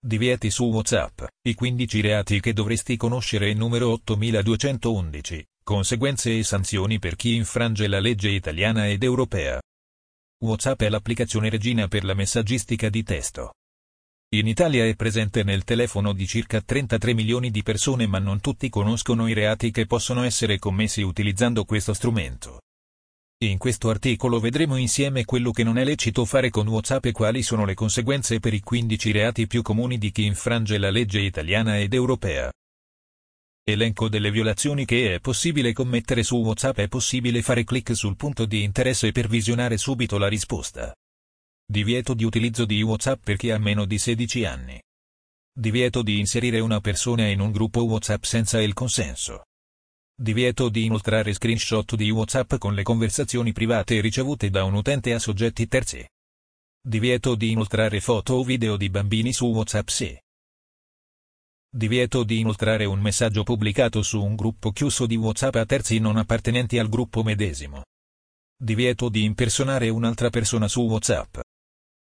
Divieti su WhatsApp, i 15 reati che dovresti conoscere numero 8211, conseguenze e sanzioni per chi infrange la legge italiana ed europea. WhatsApp è l'applicazione regina per la messaggistica di testo. In Italia è presente nel telefono di circa 33 milioni di persone ma non tutti conoscono i reati che possono essere commessi utilizzando questo strumento. In questo articolo vedremo insieme quello che non è lecito fare con WhatsApp e quali sono le conseguenze per i 15 reati più comuni di chi infrange la legge italiana ed europea. Elenco delle violazioni che è possibile commettere su WhatsApp è possibile fare clic sul punto di interesse per visionare subito la risposta. Divieto di utilizzo di WhatsApp per chi ha meno di 16 anni. Divieto di inserire una persona in un gruppo WhatsApp senza il consenso. Divieto di inoltrare screenshot di WhatsApp con le conversazioni private ricevute da un utente a soggetti terzi. Divieto di inoltrare foto o video di bambini su WhatsApp se. Divieto di inoltrare un messaggio pubblicato su un gruppo chiuso di WhatsApp a terzi non appartenenti al gruppo medesimo. Divieto di impersonare un'altra persona su WhatsApp.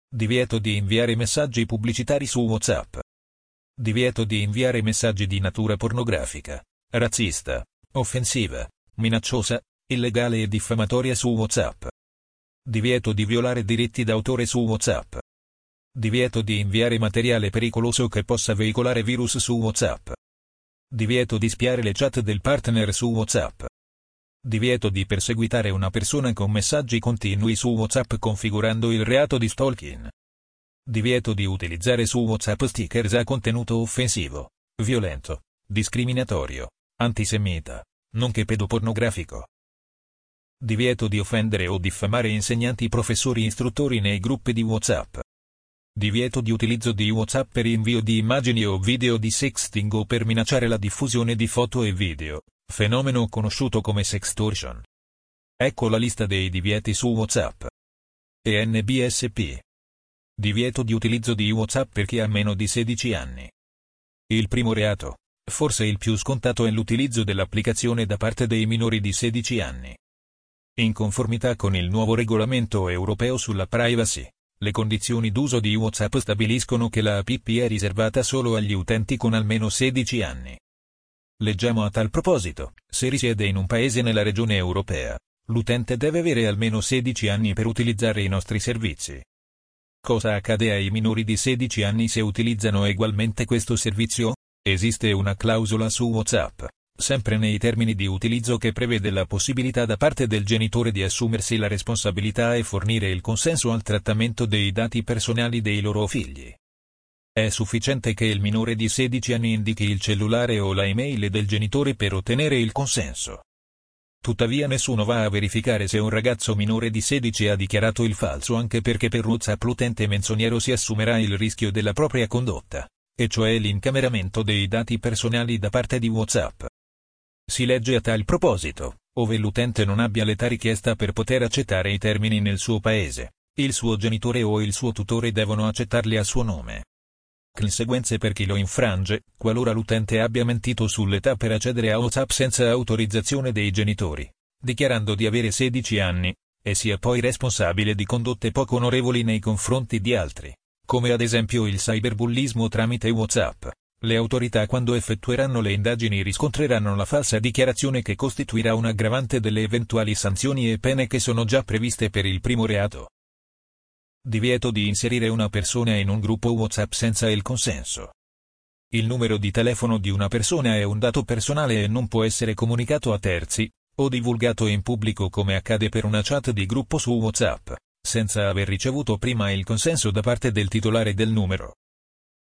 Divieto di inviare messaggi pubblicitari su WhatsApp. Divieto di inviare messaggi di natura pornografica, razzista, offensiva, minacciosa, illegale e diffamatoria su WhatsApp. Divieto di violare diritti d'autore su WhatsApp. Divieto di inviare materiale pericoloso che possa veicolare virus su WhatsApp. Divieto di spiare le chat del partner su WhatsApp. Divieto di perseguitare una persona con messaggi continui su WhatsApp configurando il reato di stalking. Divieto di utilizzare su WhatsApp stickers a contenuto offensivo, violento, discriminatorio, antisemita, nonché pedopornografico. Divieto di offendere o diffamare insegnanti professori istruttori nei gruppi di WhatsApp. Divieto di utilizzo di WhatsApp per invio di immagini o video di sexting o per minacciare la diffusione di foto e video, fenomeno conosciuto come sextortion. Ecco la lista dei divieti su WhatsApp. ENBSP. Divieto di utilizzo di WhatsApp per chi ha meno di 16 anni. Il primo reato, Forse il più scontato è l'utilizzo dell'applicazione da parte dei minori di 16 anni. In conformità con il nuovo regolamento europeo sulla privacy, le condizioni d'uso di WhatsApp stabiliscono che la app è riservata solo agli utenti con almeno 16 anni. Leggiamo a tal proposito, se risiede in un paese nella regione europea, l'utente deve avere almeno 16 anni per utilizzare i nostri servizi. Cosa accade ai minori di 16 anni se utilizzano ugualmente questo servizio? Esiste una clausola su WhatsApp, sempre nei termini di utilizzo che prevede la possibilità da parte del genitore di assumersi la responsabilità e fornire il consenso al trattamento dei dati personali dei loro figli. È sufficiente che il minore di 16 anni indichi il cellulare o la email del genitore per ottenere il consenso. Tuttavia nessuno va a verificare se un ragazzo minore di 16 ha dichiarato il falso anche perché per WhatsApp l'utente menzognero si assumerà il rischio della propria condotta e cioè l'incameramento dei dati personali da parte di WhatsApp. Si legge a tal proposito, ove l'utente non abbia l'età richiesta per poter accettare i termini nel suo paese, il suo genitore o il suo tutore devono accettarli a suo nome. Conseguenze per chi lo infrange, qualora l'utente abbia mentito sull'età per accedere a WhatsApp senza autorizzazione dei genitori, dichiarando di avere 16 anni, e sia poi responsabile di condotte poco onorevoli nei confronti di altri come ad esempio il cyberbullismo tramite WhatsApp. Le autorità quando effettueranno le indagini riscontreranno la falsa dichiarazione che costituirà un aggravante delle eventuali sanzioni e pene che sono già previste per il primo reato. Divieto di inserire una persona in un gruppo WhatsApp senza il consenso. Il numero di telefono di una persona è un dato personale e non può essere comunicato a terzi, o divulgato in pubblico come accade per una chat di gruppo su WhatsApp senza aver ricevuto prima il consenso da parte del titolare del numero.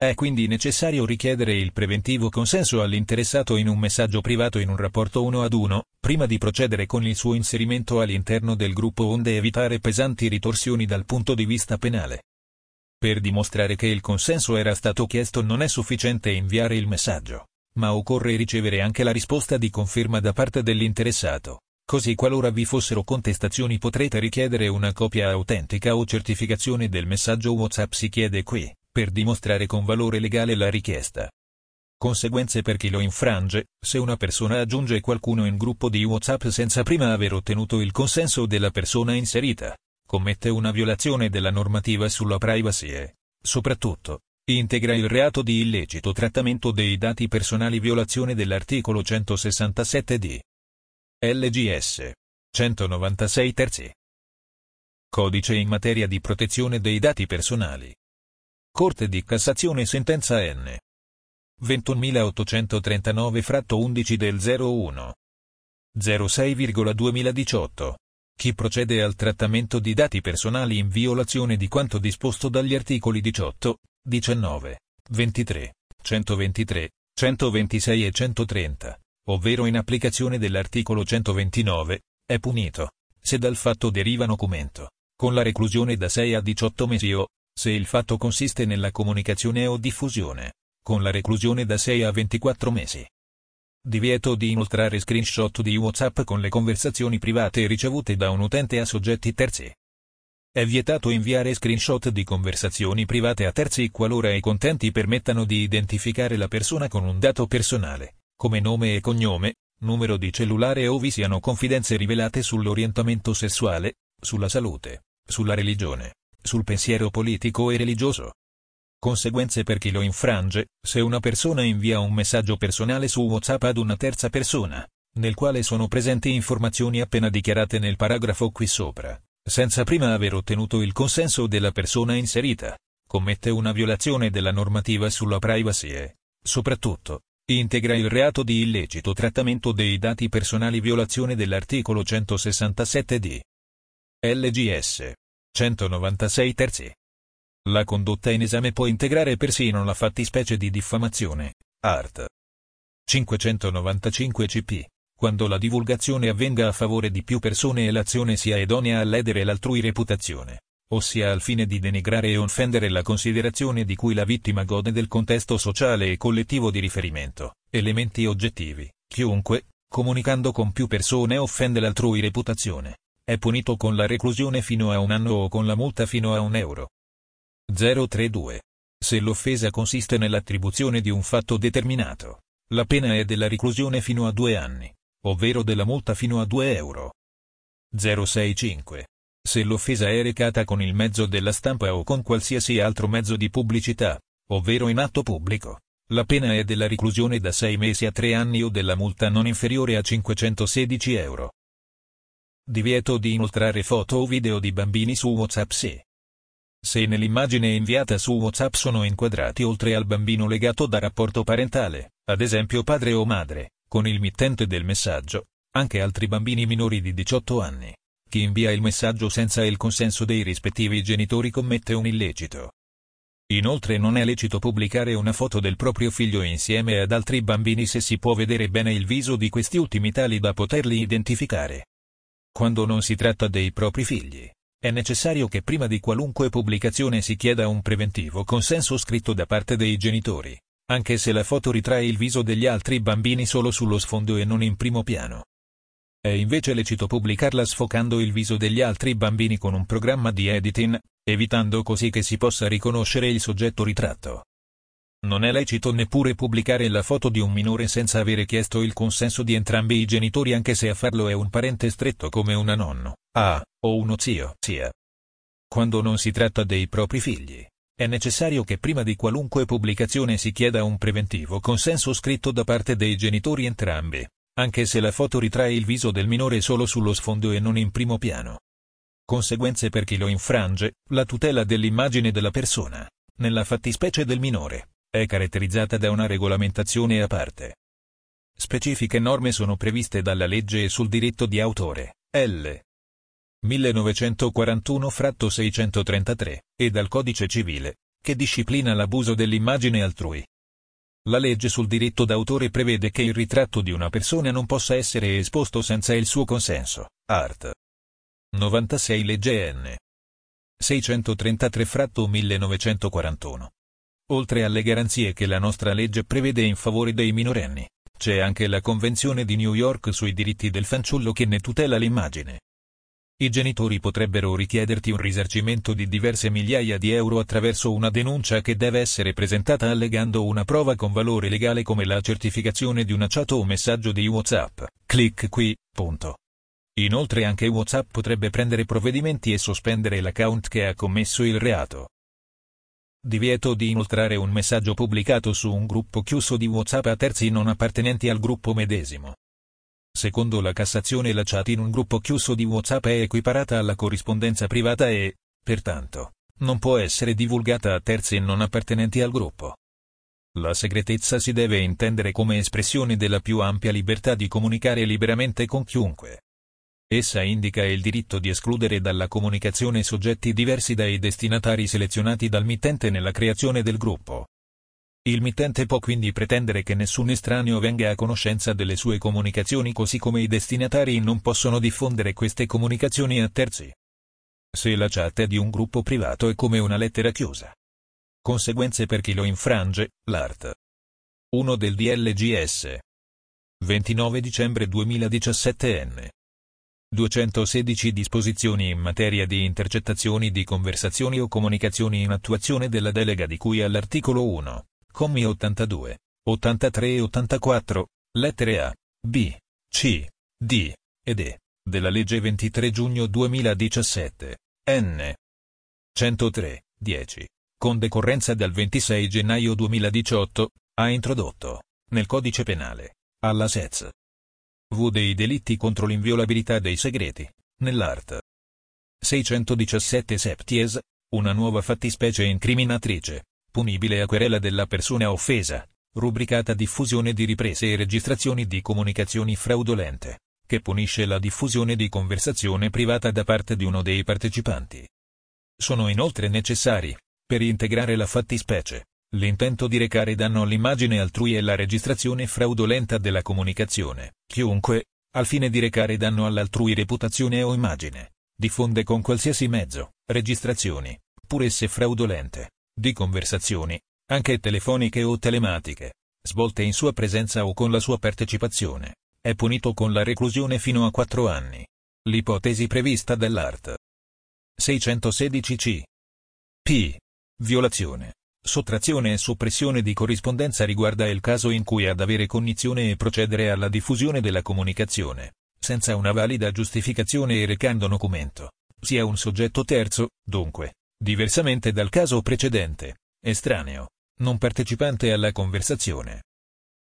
È quindi necessario richiedere il preventivo consenso all'interessato in un messaggio privato in un rapporto uno ad uno, prima di procedere con il suo inserimento all'interno del gruppo onde evitare pesanti ritorsioni dal punto di vista penale. Per dimostrare che il consenso era stato chiesto non è sufficiente inviare il messaggio, ma occorre ricevere anche la risposta di conferma da parte dell'interessato. Così qualora vi fossero contestazioni potrete richiedere una copia autentica o certificazione del messaggio WhatsApp si chiede qui, per dimostrare con valore legale la richiesta. Conseguenze per chi lo infrange, se una persona aggiunge qualcuno in gruppo di WhatsApp senza prima aver ottenuto il consenso della persona inserita, commette una violazione della normativa sulla privacy e, soprattutto, integra il reato di illecito trattamento dei dati personali violazione dell'articolo 167 d. LGS 196 terzi. Codice in materia di protezione dei dati personali. Corte di Cassazione sentenza N. 21839 fratto 11 del 01. 06,2018. Chi procede al trattamento di dati personali in violazione di quanto disposto dagli articoli 18, 19, 23, 123, 126 e 130, ovvero in applicazione dell'articolo 129, è punito, se dal fatto deriva documento, con la reclusione da 6 a 18 mesi o, se il fatto consiste nella comunicazione o diffusione, con la reclusione da 6 a 24 mesi. Divieto di inoltrare screenshot di WhatsApp con le conversazioni private ricevute da un utente a soggetti terzi. È vietato inviare screenshot di conversazioni private a terzi qualora i contenti permettano di identificare la persona con un dato personale, come nome e cognome, numero di cellulare o vi siano confidenze rivelate sull'orientamento sessuale, sulla salute, sulla religione, sul pensiero politico e religioso. Conseguenze per chi lo infrange, se una persona invia un messaggio personale su WhatsApp ad una terza persona, nel quale sono presenti informazioni appena dichiarate nel paragrafo qui sopra, senza prima aver ottenuto il consenso della persona inserita, commette una violazione della normativa sulla privacy e, soprattutto, integra il reato di illecito trattamento dei dati personali violazione dell'articolo 167 d. LGS 196 terzi. La condotta in esame può integrare persino la fattispecie di diffamazione, art. 595 CP, quando la divulgazione avvenga a favore di più persone e l'azione sia idonea a ledere l'altrui reputazione, ossia al fine di denigrare e offendere la considerazione di cui la vittima gode del contesto sociale e collettivo di riferimento, elementi oggettivi. Chiunque, comunicando con più persone offende l'altrui reputazione, è punito con la reclusione fino a un anno o con la multa fino a un euro. 032. Se l'offesa consiste nell'attribuzione di un fatto determinato, la pena è della reclusione fino a due anni, ovvero della multa fino a 2 euro. 065. Se l'offesa è recata con il mezzo della stampa o con qualsiasi altro mezzo di pubblicità, ovvero in atto pubblico, la pena è della reclusione da 6 mesi a 3 anni o della multa non inferiore a 516 euro. Divieto di inoltrare foto o video di bambini su WhatsApp se se nell'immagine inviata su WhatsApp sono inquadrati oltre al bambino legato da rapporto parentale, ad esempio padre o madre, con il mittente del messaggio, anche altri bambini minori di 18 anni. Chi invia il messaggio senza il consenso dei rispettivi genitori commette un illecito. Inoltre non è lecito pubblicare una foto del proprio figlio insieme ad altri bambini se si può vedere bene il viso di questi ultimi tali da poterli identificare. Quando non si tratta dei propri figli, è necessario che prima di qualunque pubblicazione si chieda un preventivo consenso scritto da parte dei genitori, anche se la foto ritrae il viso degli altri bambini solo sullo sfondo e non in primo piano. È invece lecito pubblicarla sfocando il viso degli altri bambini con un programma di editing, evitando così che si possa riconoscere il soggetto ritratto. Non è lecito neppure pubblicare la foto di un minore senza avere chiesto il consenso di entrambi i genitori anche se a farlo è un parente stretto come una nonno, a, o uno zio, zia. Quando non si tratta dei propri figli, è necessario che prima di qualunque pubblicazione si chieda un preventivo consenso scritto da parte dei genitori entrambi, anche se la foto ritrae il viso del minore solo sullo sfondo e non in primo piano. Conseguenze per chi lo infrange, la tutela dell'immagine della persona, nella fattispecie del minore è caratterizzata da una regolamentazione a parte. Specifiche norme sono previste dalla legge sul diritto di autore, L. 1941-633, e dal Codice civile, che disciplina l'abuso dell'immagine altrui. La legge sul diritto d'autore prevede che il ritratto di una persona non possa essere esposto senza il suo consenso. Art. 96 Legge N. 633-1941. Oltre alle garanzie che la nostra legge prevede in favore dei minorenni, c'è anche la Convenzione di New York sui diritti del fanciullo che ne tutela l'immagine. I genitori potrebbero richiederti un risarcimento di diverse migliaia di euro attraverso una denuncia che deve essere presentata allegando una prova con valore legale come la certificazione di una chat o messaggio di WhatsApp. Clic qui, punto. Inoltre anche WhatsApp potrebbe prendere provvedimenti e sospendere l'account che ha commesso il reato. Divieto di inoltrare un messaggio pubblicato su un gruppo chiuso di WhatsApp a terzi non appartenenti al gruppo medesimo. Secondo la Cassazione la chat in un gruppo chiuso di WhatsApp è equiparata alla corrispondenza privata e, pertanto, non può essere divulgata a terzi non appartenenti al gruppo. La segretezza si deve intendere come espressione della più ampia libertà di comunicare liberamente con chiunque. Essa indica il diritto di escludere dalla comunicazione soggetti diversi dai destinatari selezionati dal mittente nella creazione del gruppo. Il mittente può quindi pretendere che nessun estraneo venga a conoscenza delle sue comunicazioni così come i destinatari non possono diffondere queste comunicazioni a terzi. Se la chat è di un gruppo privato è come una lettera chiusa. Conseguenze per chi lo infrange, l'art. 1 del DLGS. 29 dicembre 2017 n. 216 disposizioni in materia di intercettazioni di conversazioni o comunicazioni in attuazione della delega di cui all'articolo 1, commi 82, 83 e 84, lettere A, B, C, D ed E, della legge 23 giugno 2017, N. 103, 10, con decorrenza dal 26 gennaio 2018, ha introdotto, nel codice penale, alla SEZ, V dei delitti contro l'inviolabilità dei segreti, nell'art. 617 septies, una nuova fattispecie incriminatrice, punibile a querela della persona offesa, rubricata diffusione di riprese e registrazioni di comunicazioni fraudolente, che punisce la diffusione di conversazione privata da parte di uno dei partecipanti. Sono inoltre necessari, per integrare la fattispecie, L'intento di recare danno all'immagine altrui e la registrazione fraudolenta della comunicazione. Chiunque, al fine di recare danno all'altrui reputazione o immagine, diffonde con qualsiasi mezzo, registrazioni, pur esse fraudolente, di conversazioni, anche telefoniche o telematiche, svolte in sua presenza o con la sua partecipazione, è punito con la reclusione fino a 4 anni. L'ipotesi prevista dall'art. 616 c. P. Violazione Sottrazione e soppressione di corrispondenza riguarda il caso in cui ad avere cognizione e procedere alla diffusione della comunicazione, senza una valida giustificazione e recando documento, sia un soggetto terzo, dunque, diversamente dal caso precedente, estraneo, non partecipante alla conversazione.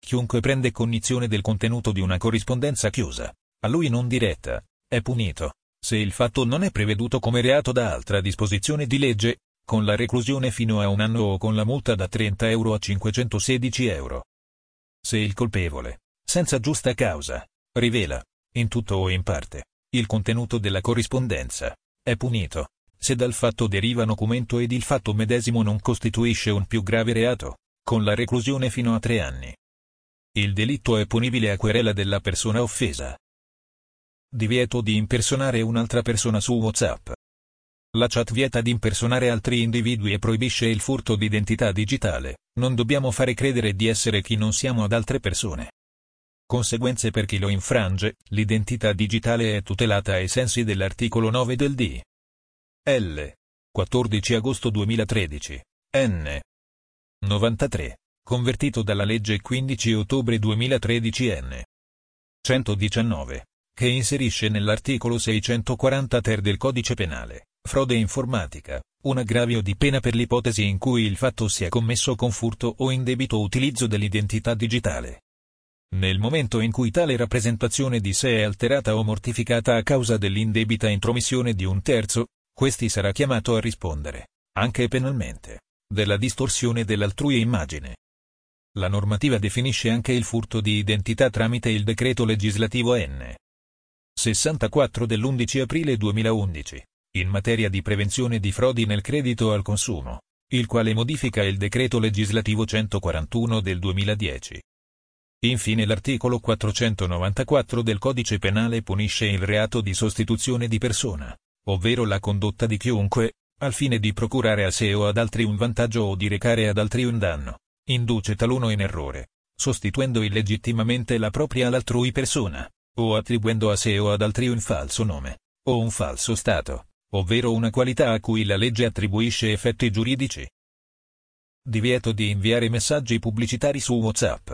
Chiunque prende cognizione del contenuto di una corrispondenza chiusa, a lui non diretta, è punito, se il fatto non è preveduto come reato da altra disposizione di legge, con la reclusione fino a un anno o con la multa da 30 euro a 516 euro. Se il colpevole, senza giusta causa, rivela, in tutto o in parte, il contenuto della corrispondenza, è punito, se dal fatto deriva documento ed il fatto medesimo non costituisce un più grave reato, con la reclusione fino a tre anni. Il delitto è punibile a querela della persona offesa. Divieto di impersonare un'altra persona su WhatsApp. La chat vieta di impersonare altri individui e proibisce il furto di identità digitale. Non dobbiamo fare credere di essere chi non siamo ad altre persone. Conseguenze per chi lo infrange, l'identità digitale è tutelata ai sensi dell'articolo 9 del D. L. 14 agosto 2013. N. 93. Convertito dalla legge 15 ottobre 2013 N. 119. Che inserisce nell'articolo 640 ter del codice penale frode informatica, un aggravio di pena per l'ipotesi in cui il fatto sia commesso con furto o indebito utilizzo dell'identità digitale. Nel momento in cui tale rappresentazione di sé è alterata o mortificata a causa dell'indebita intromissione di un terzo, questi sarà chiamato a rispondere, anche penalmente, della distorsione dell'altrui immagine. La normativa definisce anche il furto di identità tramite il decreto legislativo N. 64 dell'11 aprile 2011 in materia di prevenzione di frodi nel credito al consumo, il quale modifica il decreto legislativo 141 del 2010. Infine l'articolo 494 del codice penale punisce il reato di sostituzione di persona, ovvero la condotta di chiunque, al fine di procurare a sé o ad altri un vantaggio o di recare ad altri un danno, induce taluno in errore, sostituendo illegittimamente la propria all'altrui persona, o attribuendo a sé o ad altri un falso nome, o un falso stato ovvero una qualità a cui la legge attribuisce effetti giuridici. Divieto di inviare messaggi pubblicitari su WhatsApp.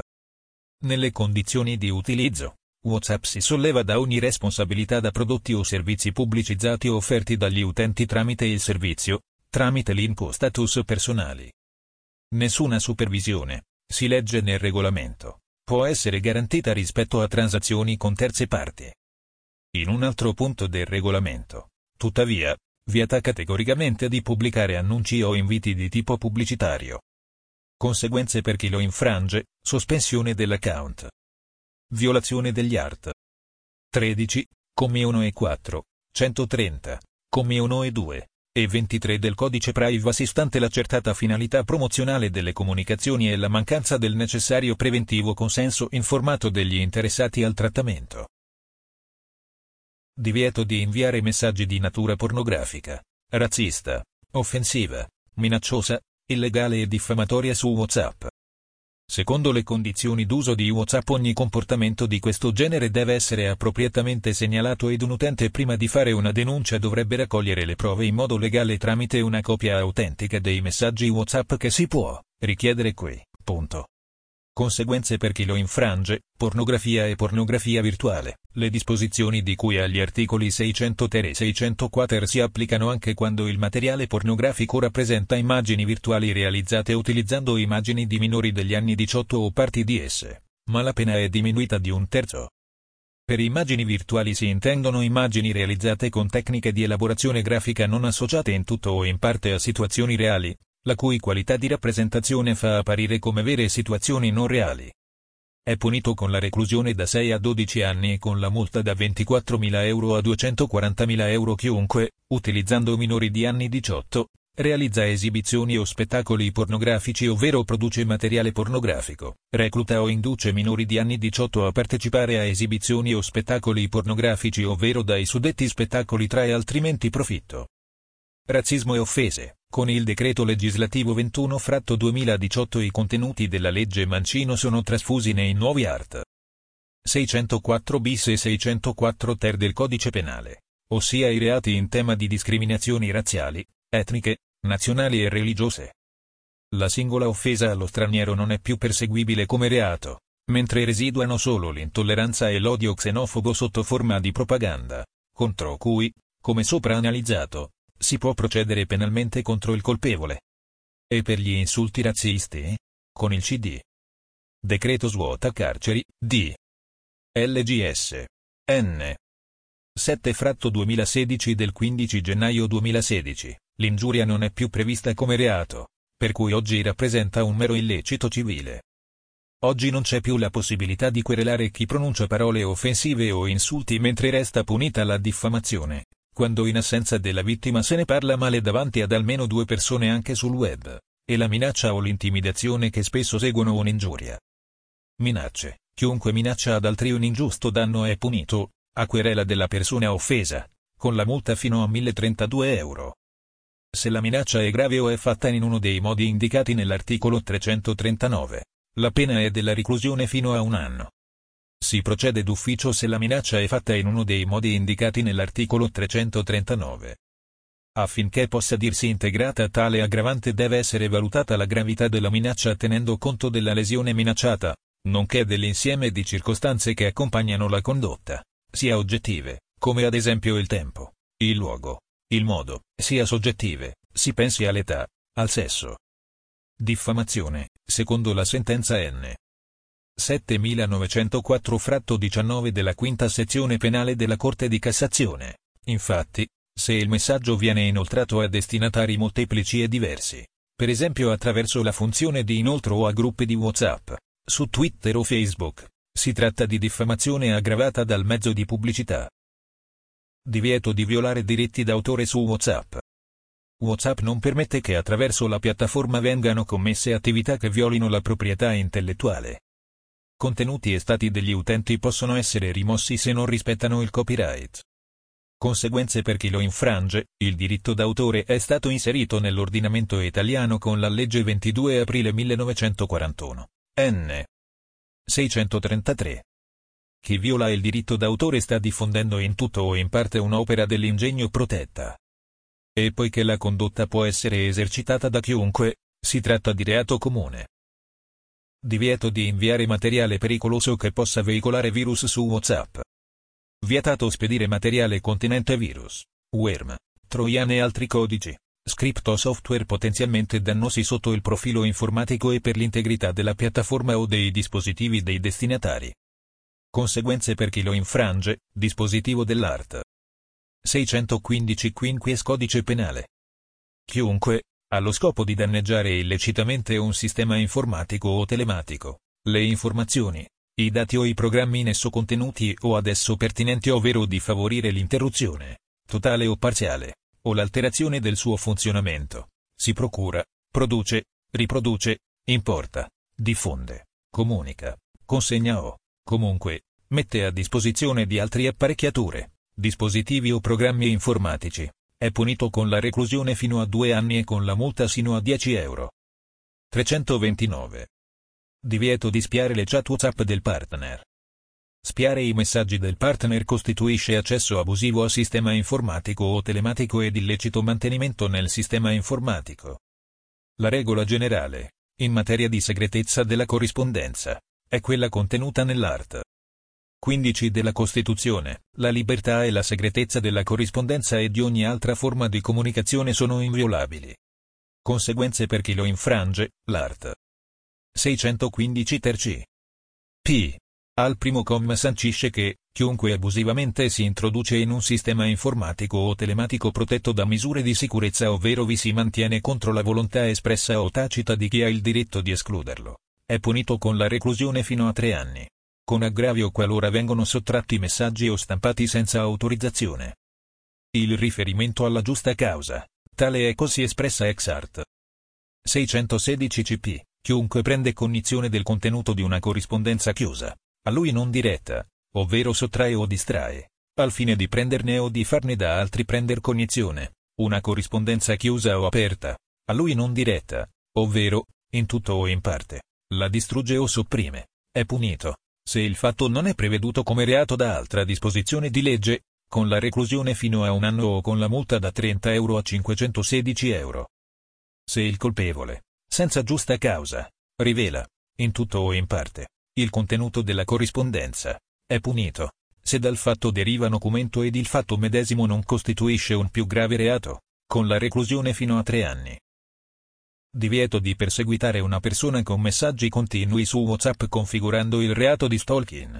Nelle condizioni di utilizzo, WhatsApp si solleva da ogni responsabilità da prodotti o servizi pubblicizzati o offerti dagli utenti tramite il servizio, tramite link o status personali. Nessuna supervisione, si legge nel regolamento, può essere garantita rispetto a transazioni con terze parti. In un altro punto del regolamento, tuttavia, vieta categoricamente di pubblicare annunci o inviti di tipo pubblicitario. Conseguenze per chi lo infrange, sospensione dell'account. Violazione degli art. 13, commi 1 e 4, 130, commi 1 e 2, e 23 del codice privacy stante l'accertata finalità promozionale delle comunicazioni e la mancanza del necessario preventivo consenso informato degli interessati al trattamento. Divieto di inviare messaggi di natura pornografica, razzista, offensiva, minacciosa, illegale e diffamatoria su WhatsApp. Secondo le condizioni d'uso di WhatsApp ogni comportamento di questo genere deve essere appropriatamente segnalato ed un utente prima di fare una denuncia dovrebbe raccogliere le prove in modo legale tramite una copia autentica dei messaggi WhatsApp che si può richiedere qui. Punto. Conseguenze per chi lo infrange, pornografia e pornografia virtuale. Le disposizioni di cui agli articoli 600 ter e 600 quater si applicano anche quando il materiale pornografico rappresenta immagini virtuali realizzate utilizzando immagini di minori degli anni 18 o parti di esse, ma la pena è diminuita di un terzo. Per immagini virtuali si intendono immagini realizzate con tecniche di elaborazione grafica non associate in tutto o in parte a situazioni reali, la cui qualità di rappresentazione fa apparire come vere situazioni non reali. È punito con la reclusione da 6 a 12 anni e con la multa da 24.000 euro a 240.000 euro chiunque, utilizzando minori di anni 18, realizza esibizioni o spettacoli pornografici ovvero produce materiale pornografico, recluta o induce minori di anni 18 a partecipare a esibizioni o spettacoli pornografici ovvero dai suddetti spettacoli trae altrimenti profitto. Razzismo e offese. Con il decreto legislativo 21 fratto 2018 i contenuti della legge Mancino sono trasfusi nei nuovi art. 604 bis e 604 ter del codice penale, ossia i reati in tema di discriminazioni razziali, etniche, nazionali e religiose. La singola offesa allo straniero non è più perseguibile come reato, mentre residuano solo l'intolleranza e l'odio xenofobo sotto forma di propaganda, contro cui, come sopra analizzato, si può procedere penalmente contro il colpevole. E per gli insulti razzisti? Con il CD. Decreto svuota carceri, D. LGS. N. 7 fratto 2016 del 15 gennaio 2016. L'ingiuria non è più prevista come reato, per cui oggi rappresenta un mero illecito civile. Oggi non c'è più la possibilità di querelare chi pronuncia parole offensive o insulti mentre resta punita la diffamazione, quando in assenza della vittima se ne parla male davanti ad almeno due persone anche sul web, e la minaccia o l'intimidazione che spesso seguono un'ingiuria. Minacce. Chiunque minaccia ad altri un ingiusto danno è punito, a querela della persona offesa, con la multa fino a 1032 euro. Se la minaccia è grave o è fatta in uno dei modi indicati nell'articolo 339, la pena è della reclusione fino a un anno. Si procede d'ufficio se la minaccia è fatta in uno dei modi indicati nell'articolo 339. Affinché possa dirsi integrata tale aggravante deve essere valutata la gravità della minaccia tenendo conto della lesione minacciata, nonché dell'insieme di circostanze che accompagnano la condotta, sia oggettive, come ad esempio il tempo, il luogo, il modo, sia soggettive, si pensi all'età, al sesso. Diffamazione, secondo la sentenza N. 7904 fratto 19 della quinta sezione penale della Corte di Cassazione. Infatti, se il messaggio viene inoltrato a destinatari molteplici e diversi, per esempio attraverso la funzione di inoltro a gruppi di WhatsApp, su Twitter o Facebook, si tratta di diffamazione aggravata dal mezzo di pubblicità. Divieto di violare diritti d'autore su WhatsApp. WhatsApp non permette che attraverso la piattaforma vengano commesse attività che violino la proprietà intellettuale contenuti e stati degli utenti possono essere rimossi se non rispettano il copyright. Conseguenze per chi lo infrange, il diritto d'autore è stato inserito nell'ordinamento italiano con la legge 22 aprile 1941. N. 633. Chi viola il diritto d'autore sta diffondendo in tutto o in parte un'opera dell'ingegno protetta. E poiché la condotta può essere esercitata da chiunque, si tratta di reato comune. Divieto di inviare materiale pericoloso che possa veicolare virus su WhatsApp. Vietato spedire materiale contenente virus, worm, troiane e altri codici, script o software potenzialmente dannosi sotto il profilo informatico e per l'integrità della piattaforma o dei dispositivi dei destinatari. Conseguenze per chi lo infrange, dispositivo dell'ART. 615 Quinquies Codice Penale. Chiunque, allo scopo di danneggiare illecitamente un sistema informatico o telematico, le informazioni, i dati o i programmi in esso contenuti o ad esso pertinenti ovvero di favorire l'interruzione, totale o parziale, o l'alterazione del suo funzionamento, si procura, produce, riproduce, importa, diffonde, comunica, consegna o, comunque, mette a disposizione di altri apparecchiature, dispositivi o programmi informatici, è punito con la reclusione fino a due anni e con la multa sino a 10 euro. 329. Divieto di spiare le chat WhatsApp del partner. Spiare i messaggi del partner costituisce accesso abusivo a sistema informatico o telematico ed illecito mantenimento nel sistema informatico. La regola generale, in materia di segretezza della corrispondenza, è quella contenuta nell'art. 15 della Costituzione, la libertà e la segretezza della corrispondenza e di ogni altra forma di comunicazione sono inviolabili. Conseguenze per chi lo infrange, l'art. 615 terci. P. Al primo comma sancisce che, chiunque abusivamente si introduce in un sistema informatico o telematico protetto da misure di sicurezza ovvero vi si mantiene contro la volontà espressa o tacita di chi ha il diritto di escluderlo, è punito con la reclusione fino a tre anni. Con aggravio qualora vengono sottratti messaggi o stampati senza autorizzazione. Il riferimento alla giusta causa, tale è così espressa ex art. 616 CP. Chiunque prende cognizione del contenuto di una corrispondenza chiusa, a lui non diretta, ovvero sottrae o distrae, al fine di prenderne o di farne da altri prender cognizione, una corrispondenza chiusa o aperta, a lui non diretta, ovvero, in tutto o in parte, la distrugge o sopprime, è punito, se il fatto non è preveduto come reato da altra disposizione di legge, con la reclusione fino a un anno o con la multa da 30 euro a 516 euro. Se il colpevole, senza giusta causa, rivela, in tutto o in parte, il contenuto della corrispondenza è punito, se dal fatto deriva documento ed il fatto medesimo non costituisce un più grave reato, con la reclusione fino a tre anni. Divieto di perseguitare una persona con messaggi continui su WhatsApp configurando il reato di stalking.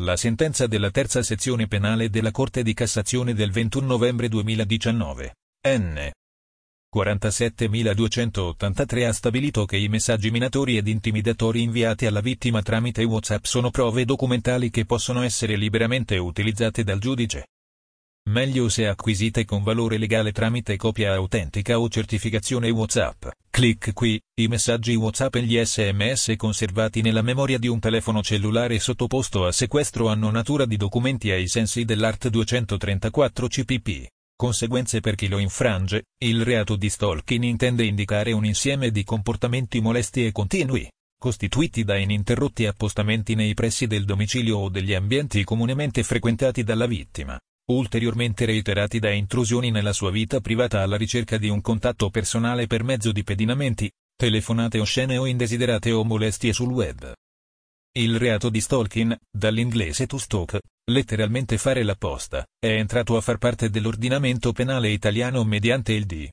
La sentenza della terza sezione penale della Corte di Cassazione del 21 novembre 2019, N. 47283 ha stabilito che i messaggi minatori ed intimidatori inviati alla vittima tramite WhatsApp sono prove documentali che possono essere liberamente utilizzate dal giudice. Meglio se acquisite con valore legale tramite copia autentica o certificazione WhatsApp. Clic qui, i messaggi WhatsApp e gli SMS conservati nella memoria di un telefono cellulare sottoposto a sequestro hanno natura di documenti ai sensi dell'Art 234 CPP. Conseguenze per chi lo infrange, il reato di stalking intende indicare un insieme di comportamenti molesti e continui, costituiti da ininterrotti appostamenti nei pressi del domicilio o degli ambienti comunemente frequentati dalla vittima, ulteriormente reiterati da intrusioni nella sua vita privata alla ricerca di un contatto personale per mezzo di pedinamenti, telefonate oscene o indesiderate o molestie sul web. Il reato di stalking, dall'inglese to stalk, letteralmente fare la posta, è entrato a far parte dell'ordinamento penale italiano mediante il D.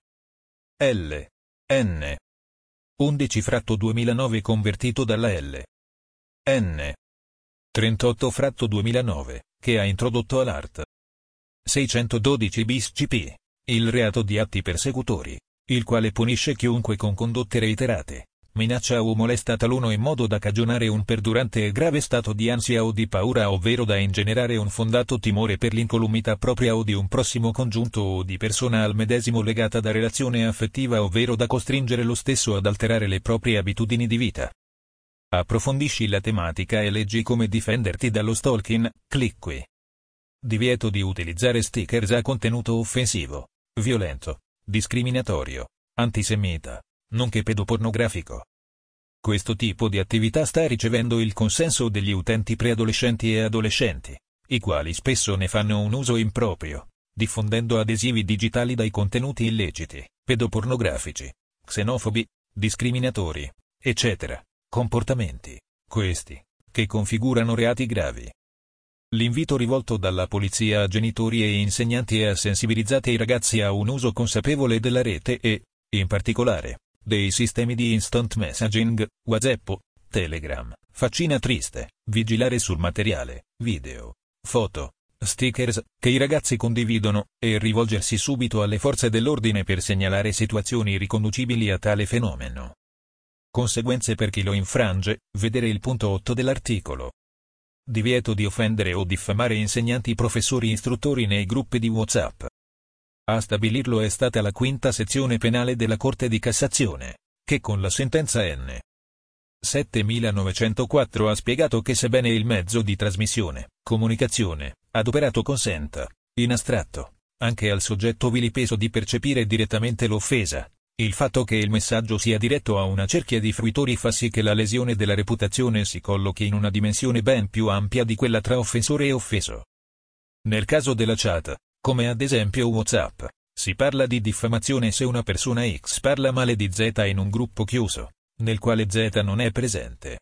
L. N. 11 fratto 2009 convertito dalla L. N. 38 fratto 2009, che ha introdotto all'art. 612 bis CP, il reato di atti persecutori, il quale punisce chiunque con condotte reiterate, minaccia o molesta taluno in modo da cagionare un perdurante e grave stato di ansia o di paura ovvero da ingenerare un fondato timore per l'incolumità propria o di un prossimo congiunto o di persona al medesimo legata da relazione affettiva ovvero da costringere lo stesso ad alterare le proprie abitudini di vita. Approfondisci la tematica e leggi come difenderti dallo stalking, clic qui. Divieto di utilizzare stickers a contenuto offensivo, violento, discriminatorio, antisemita nonché pedopornografico. Questo tipo di attività sta ricevendo il consenso degli utenti preadolescenti e adolescenti, i quali spesso ne fanno un uso improprio, diffondendo adesivi digitali dai contenuti illeciti, pedopornografici, xenofobi, discriminatori, eccetera, comportamenti, questi, che configurano reati gravi. L'invito rivolto dalla polizia a genitori e insegnanti è a sensibilizzare i ragazzi a un uso consapevole della rete e, in particolare, dei sistemi di instant messaging, WhatsApp, Telegram, faccina triste, vigilare sul materiale, video, foto, stickers, che i ragazzi condividono, e rivolgersi subito alle forze dell'ordine per segnalare situazioni riconducibili a tale fenomeno. Conseguenze per chi lo infrange, vedere il punto 8 dell'articolo. Divieto di offendere o diffamare insegnanti professori istruttori nei gruppi di WhatsApp. A stabilirlo è stata la quinta sezione penale della Corte di Cassazione, che con la sentenza N. 7904 ha spiegato che sebbene il mezzo di trasmissione, comunicazione, adoperato consenta, in astratto, anche al soggetto vilipeso di percepire direttamente l'offesa, il fatto che il messaggio sia diretto a una cerchia di fruitori fa sì che la lesione della reputazione si collochi in una dimensione ben più ampia di quella tra offensore e offeso. Nel caso della chat, come ad esempio WhatsApp, si parla di diffamazione se una persona X parla male di Z in un gruppo chiuso, nel quale Z non è presente.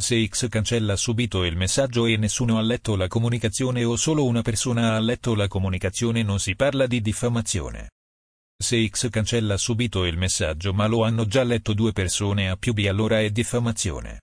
Se X cancella subito il messaggio e nessuno ha letto la comunicazione o solo una persona ha letto la comunicazione non si parla di diffamazione. Se X cancella subito il messaggio ma lo hanno già letto due persone a più B allora è diffamazione.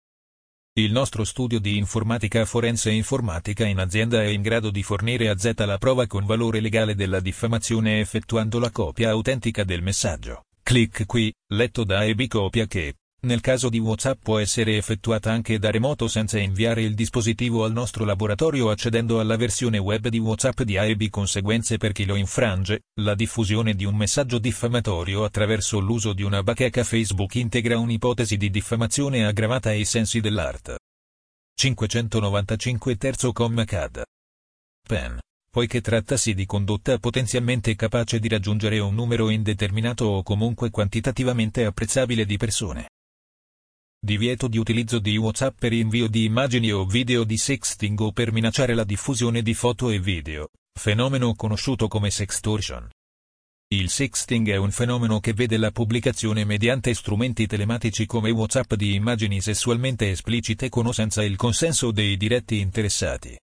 Il nostro studio di informatica forense e informatica in azienda è in grado di fornire a Z la prova con valore legale della diffamazione effettuando la copia autentica del messaggio. Clic qui, letto da EB copia che, nel caso di WhatsApp può essere effettuata anche da remoto senza inviare il dispositivo al nostro laboratorio accedendo alla versione web di WhatsApp di AEB conseguenze per chi lo infrange, la diffusione di un messaggio diffamatorio attraverso l'uso di una bacheca Facebook integra un'ipotesi di diffamazione aggravata ai sensi dell'art. 595 terzo comma CAD. PEN. Poiché trattasi di condotta potenzialmente capace di raggiungere un numero indeterminato o comunque quantitativamente apprezzabile di persone. Divieto di utilizzo di WhatsApp per invio di immagini o video di sexting o per minacciare la diffusione di foto e video, fenomeno conosciuto come sextortion. Il sexting è un fenomeno che vede la pubblicazione mediante strumenti telematici come WhatsApp di immagini sessualmente esplicite con o senza il consenso dei diretti interessati.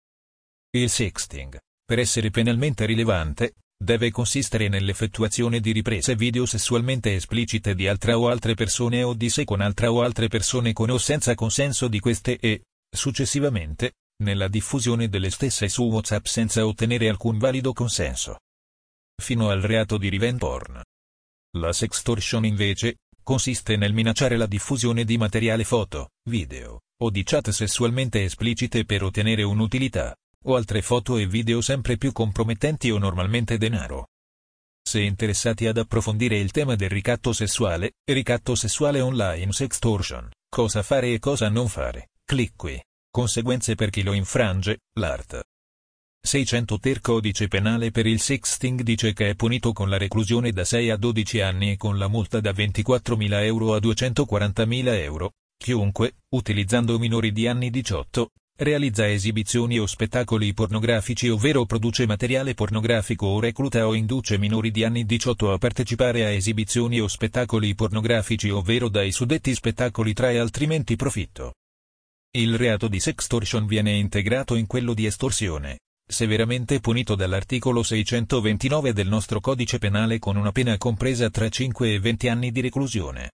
Il sexting, per essere penalmente rilevante, deve consistere nell'effettuazione di riprese video sessualmente esplicite di altra o altre persone o di sé con altra o altre persone con o senza consenso di queste e, successivamente, nella diffusione delle stesse su WhatsApp senza ottenere alcun valido consenso. Fino al reato di revenge porn. La sextortion invece, consiste nel minacciare la diffusione di materiale foto, video, o di chat sessualmente esplicite per ottenere un'utilità, o altre foto e video sempre più compromettenti o normalmente denaro. Se interessati ad approfondire il tema del ricatto sessuale, ricatto sessuale online sextortion, cosa fare e cosa non fare, clic qui. Conseguenze per chi lo infrange, l'art. 600 ter codice penale per il sexting dice che è punito con la reclusione da 6 a 12 anni e con la multa da 24.000 euro a 240.000 euro, chiunque, utilizzando minori di anni 18, realizza esibizioni o spettacoli pornografici ovvero produce materiale pornografico o recluta o induce minori di anni 18 a partecipare a esibizioni o spettacoli pornografici ovvero dai suddetti spettacoli trae altrimenti profitto. Il reato di sextortion viene integrato in quello di estorsione, severamente punito dall'articolo 629 del nostro codice penale con una pena compresa tra 5 e 20 anni di reclusione.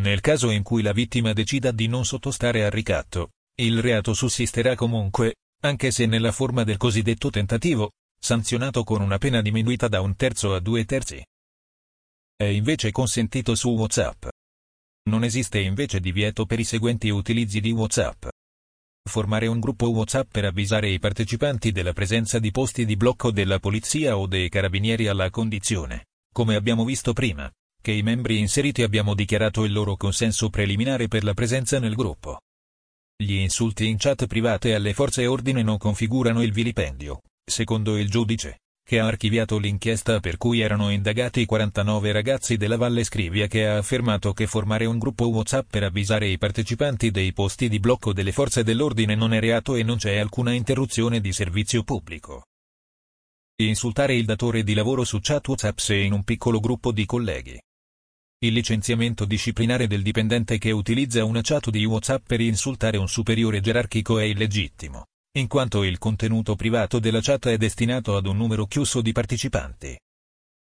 Nel caso in cui la vittima decida di non sottostare al ricatto, il reato sussisterà comunque, anche se nella forma del cosiddetto tentativo, sanzionato con una pena diminuita da un terzo a due terzi. È invece consentito su WhatsApp. Non esiste invece divieto per i seguenti utilizzi di WhatsApp. Formare un gruppo WhatsApp per avvisare i partecipanti della presenza di posti di blocco della polizia o dei carabinieri alla condizione, come abbiamo visto prima, che i membri inseriti abbiamo dichiarato il loro consenso preliminare per la presenza nel gruppo. Gli insulti in chat private alle forze ordine non configurano il vilipendio, secondo il giudice, che ha archiviato l'inchiesta per cui erano indagati 49 ragazzi della Valle Scrivia che ha affermato che formare un gruppo WhatsApp per avvisare i partecipanti dei posti di blocco delle forze dell'ordine non è reato e non c'è alcuna interruzione di servizio pubblico. Insultare il datore di lavoro su chat WhatsApp se in un piccolo gruppo di colleghi. Il licenziamento disciplinare del dipendente che utilizza una chat di WhatsApp per insultare un superiore gerarchico è illegittimo, in quanto il contenuto privato della chat è destinato ad un numero chiuso di partecipanti.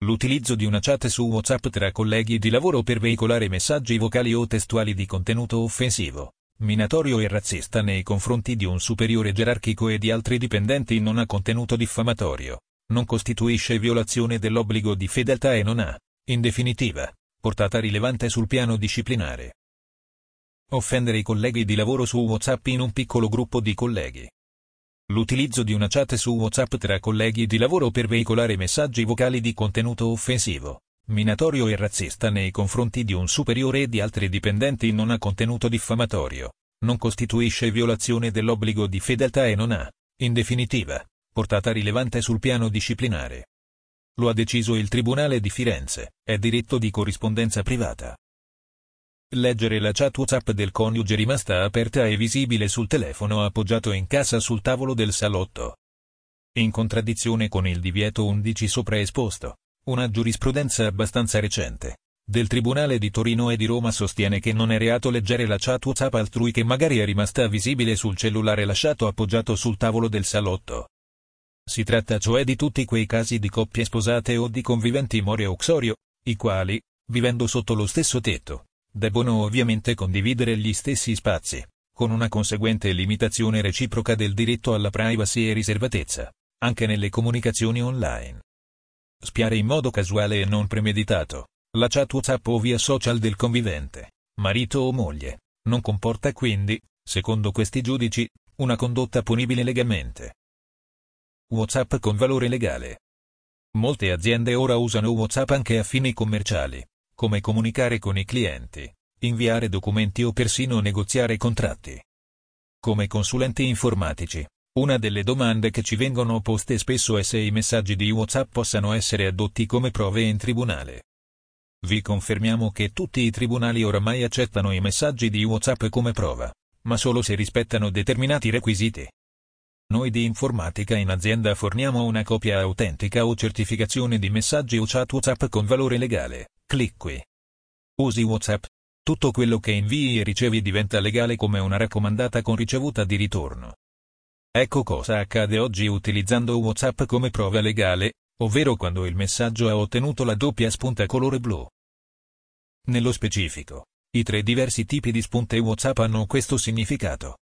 L'utilizzo di una chat su WhatsApp tra colleghi di lavoro per veicolare messaggi vocali o testuali di contenuto offensivo, minatorio e razzista nei confronti di un superiore gerarchico e di altri dipendenti non ha contenuto diffamatorio, non costituisce violazione dell'obbligo di fedeltà e non ha, in definitiva, portata rilevante sul piano disciplinare. Offendere i colleghi di lavoro su WhatsApp in un piccolo gruppo di colleghi. L'utilizzo di una chat su WhatsApp tra colleghi di lavoro per veicolare messaggi vocali di contenuto offensivo, minatorio e razzista nei confronti di un superiore e di altri dipendenti non ha contenuto diffamatorio, non costituisce violazione dell'obbligo di fedeltà e non ha, in definitiva, portata rilevante sul piano disciplinare. Lo ha deciso il Tribunale di Firenze, è diritto di corrispondenza privata. Leggere la chat WhatsApp del coniuge rimasta aperta e visibile sul telefono appoggiato in casa sul tavolo del salotto. In contraddizione con il divieto 11 sopra esposto, una giurisprudenza abbastanza recente del Tribunale di Torino e di Roma sostiene che non è reato leggere la chat WhatsApp altrui che magari è rimasta visibile sul cellulare lasciato appoggiato sul tavolo del salotto. Si tratta cioè di tutti quei casi di coppie sposate o di conviventi more o xorio, i quali, vivendo sotto lo stesso tetto, debbono ovviamente condividere gli stessi spazi, con una conseguente limitazione reciproca del diritto alla privacy e riservatezza, anche nelle comunicazioni online. Spiare in modo casuale e non premeditato, la chat WhatsApp o via social del convivente, marito o moglie, non comporta quindi, secondo questi giudici, una condotta punibile legalmente. WhatsApp con valore legale. Molte aziende ora usano WhatsApp anche a fini commerciali, come comunicare con i clienti, inviare documenti o persino negoziare contratti. Come consulenti informatici, una delle domande che ci vengono poste spesso è se i messaggi di WhatsApp possano essere addotti come prove in tribunale. Vi confermiamo che tutti i tribunali oramai accettano i messaggi di WhatsApp come prova, ma solo se rispettano determinati requisiti. Noi di informatica in azienda forniamo una copia autentica o certificazione di messaggi o chat WhatsApp con valore legale. Clic qui. Usi WhatsApp. Tutto quello che invii e ricevi diventa legale come una raccomandata con ricevuta di ritorno. Ecco cosa accade oggi utilizzando WhatsApp come prova legale, ovvero quando il messaggio ha ottenuto la doppia spunta colore blu. Nello specifico, i tre diversi tipi di spunte WhatsApp hanno questo significato.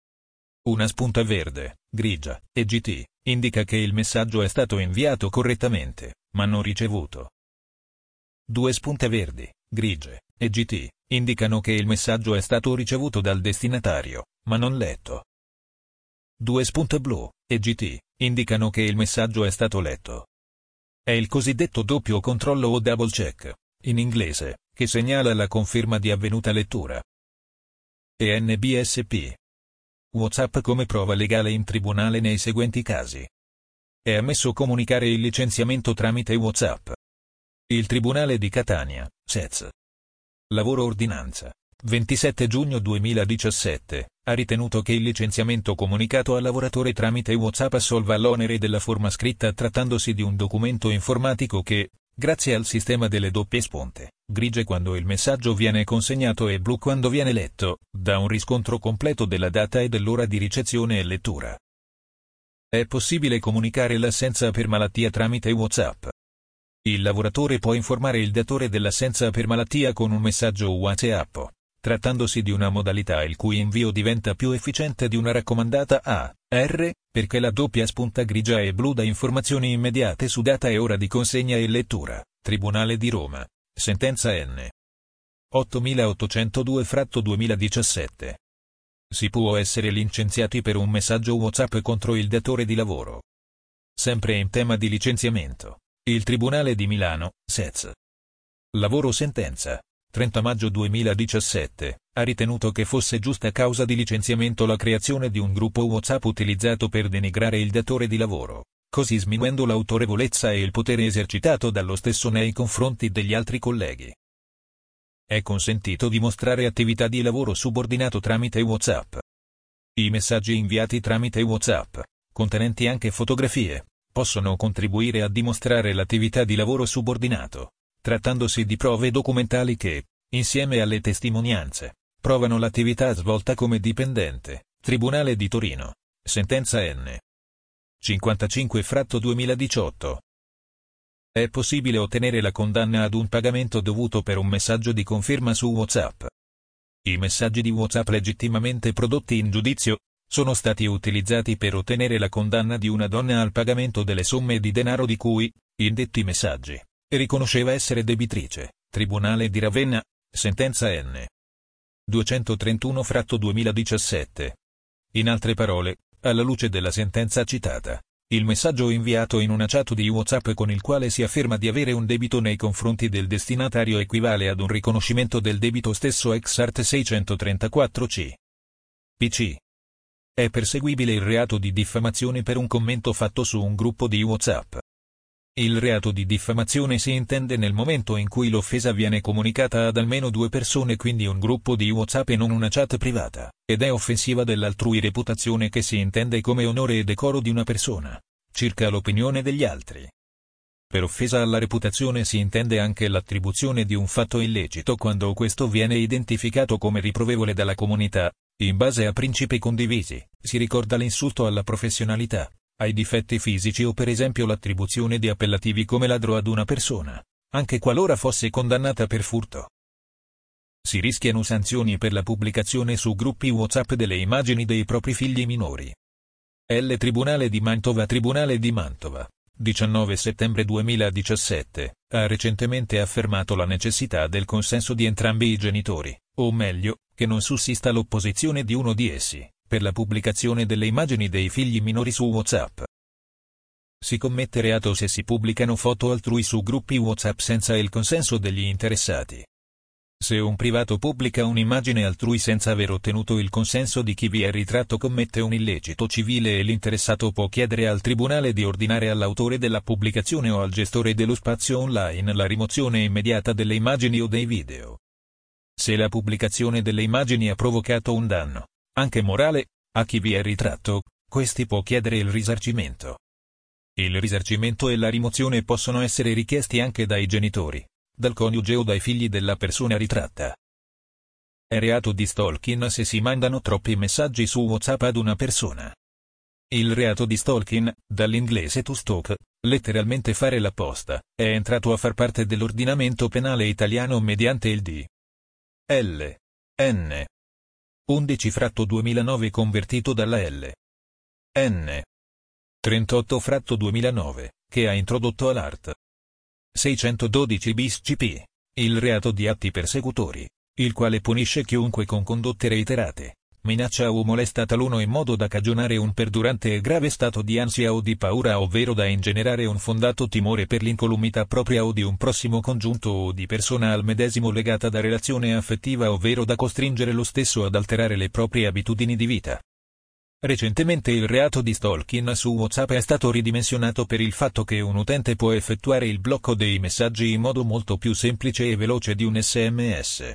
Una spunta verde, grigia e GT indica che il messaggio è stato inviato correttamente, ma non ricevuto. Due spunte verdi, grigie, e GT, indicano che il messaggio è stato ricevuto dal destinatario, ma non letto. Due spunte blu, e GT, indicano che il messaggio è stato letto. È il cosiddetto doppio controllo o double check, in inglese, che segnala la conferma di avvenuta lettura. E NBSP. WhatsApp come prova legale in tribunale nei seguenti casi. È ammesso comunicare il licenziamento tramite WhatsApp. Il Tribunale di Catania, SEZ. Lavoro Ordinanza. 27 giugno 2017, ha ritenuto che il licenziamento comunicato al lavoratore tramite WhatsApp assolva l'onere della forma scritta trattandosi di un documento informatico che, grazie al sistema delle doppie spunte, grigie quando il messaggio viene consegnato e blu quando viene letto, dà un riscontro completo della data e dell'ora di ricezione e lettura. È possibile comunicare l'assenza per malattia tramite WhatsApp. Il lavoratore può informare il datore dell'assenza per malattia con un messaggio WhatsApp, trattandosi di una modalità il cui invio diventa più efficiente di una raccomandata A, R, perché la doppia spunta grigia e blu dà informazioni immediate su data e ora di consegna e lettura. Tribunale di Roma. Sentenza N. 8802 fratto 2017. Si può essere licenziati per un messaggio WhatsApp contro il datore di lavoro. Sempre in tema di licenziamento. Il Tribunale di Milano, SEZ. Lavoro sentenza. 30 maggio 2017, ha ritenuto che fosse giusta causa di licenziamento la creazione di un gruppo WhatsApp utilizzato per denigrare il datore di lavoro, così sminuendo l'autorevolezza e il potere esercitato dallo stesso nei confronti degli altri colleghi. È consentito dimostrare attività di lavoro subordinato tramite WhatsApp. I messaggi inviati tramite WhatsApp, contenenti anche fotografie, possono contribuire a dimostrare l'attività di lavoro subordinato, trattandosi di prove documentali che, insieme alle testimonianze, provano l'attività svolta come dipendente. Tribunale di Torino. sentenza N. 55 fratto 2018. È possibile ottenere la condanna ad un pagamento dovuto per un messaggio di conferma su WhatsApp. I messaggi di WhatsApp legittimamente prodotti in giudizio sono stati utilizzati per ottenere la condanna di una donna al pagamento delle somme di denaro di cui, in detti messaggi, riconosceva essere debitrice. Tribunale di Ravenna, sentenza N. 231 fratto 2017. In altre parole, alla luce della sentenza citata, il messaggio inviato in una chat di WhatsApp con il quale si afferma di avere un debito nei confronti del destinatario equivale ad un riconoscimento del debito stesso ex art 634c. PC. È perseguibile il reato di diffamazione per un commento fatto su un gruppo di WhatsApp. Il reato di diffamazione si intende nel momento in cui l'offesa viene comunicata ad almeno due persone quindi un gruppo di WhatsApp e non una chat privata, ed è offensiva dell'altrui reputazione che si intende come onore e decoro di una persona, circa l'opinione degli altri. Per offesa alla reputazione si intende anche l'attribuzione di un fatto illecito quando questo viene identificato come riprovevole dalla comunità, in base a principi condivisi, si ricorda l'insulto alla professionalità, ai difetti fisici o per esempio l'attribuzione di appellativi come ladro ad una persona, anche qualora fosse condannata per furto. Si rischiano sanzioni per la pubblicazione su gruppi WhatsApp delle immagini dei propri figli minori. L. Tribunale di Mantova Tribunale di Mantova, 19 settembre 2017, ha recentemente affermato la necessità del consenso di entrambi i genitori, o meglio, che non sussista l'opposizione di uno di essi per la pubblicazione delle immagini dei figli minori su WhatsApp. Si commette reato se si pubblicano foto altrui su gruppi WhatsApp senza il consenso degli interessati. Se un privato pubblica un'immagine altrui senza aver ottenuto il consenso di chi vi è ritratto commette un illecito civile e l'interessato può chiedere al tribunale di ordinare all'autore della pubblicazione o al gestore dello spazio online la rimozione immediata delle immagini o dei video. Se la pubblicazione delle immagini ha provocato un danno, anche morale, a chi vi è ritratto, questi può chiedere il risarcimento. Il risarcimento e la rimozione possono essere richiesti anche dai genitori, dal coniuge o dai figli della persona ritratta. È reato di stalking se si mandano troppi messaggi su WhatsApp ad una persona. Il reato di stalking, dall'inglese to stalk, letteralmente fare la posta, è entrato a far parte dell'ordinamento penale italiano mediante il D. L. N. 11 fratto 2009 convertito dalla L. N. 38 fratto 2009, che ha introdotto all'art. 612 bis CP, il reato di atti persecutori, il quale punisce chiunque con condotte reiterate, minaccia o molesta taluno in modo da cagionare un perdurante e grave stato di ansia o di paura ovvero da ingenerare un fondato timore per l'incolumità propria o di un prossimo congiunto o di persona al medesimo legata da relazione affettiva ovvero da costringere lo stesso ad alterare le proprie abitudini di vita. Recentemente il reato di stalking su WhatsApp è stato ridimensionato per il fatto che un utente può effettuare il blocco dei messaggi in modo molto più semplice e veloce di un SMS.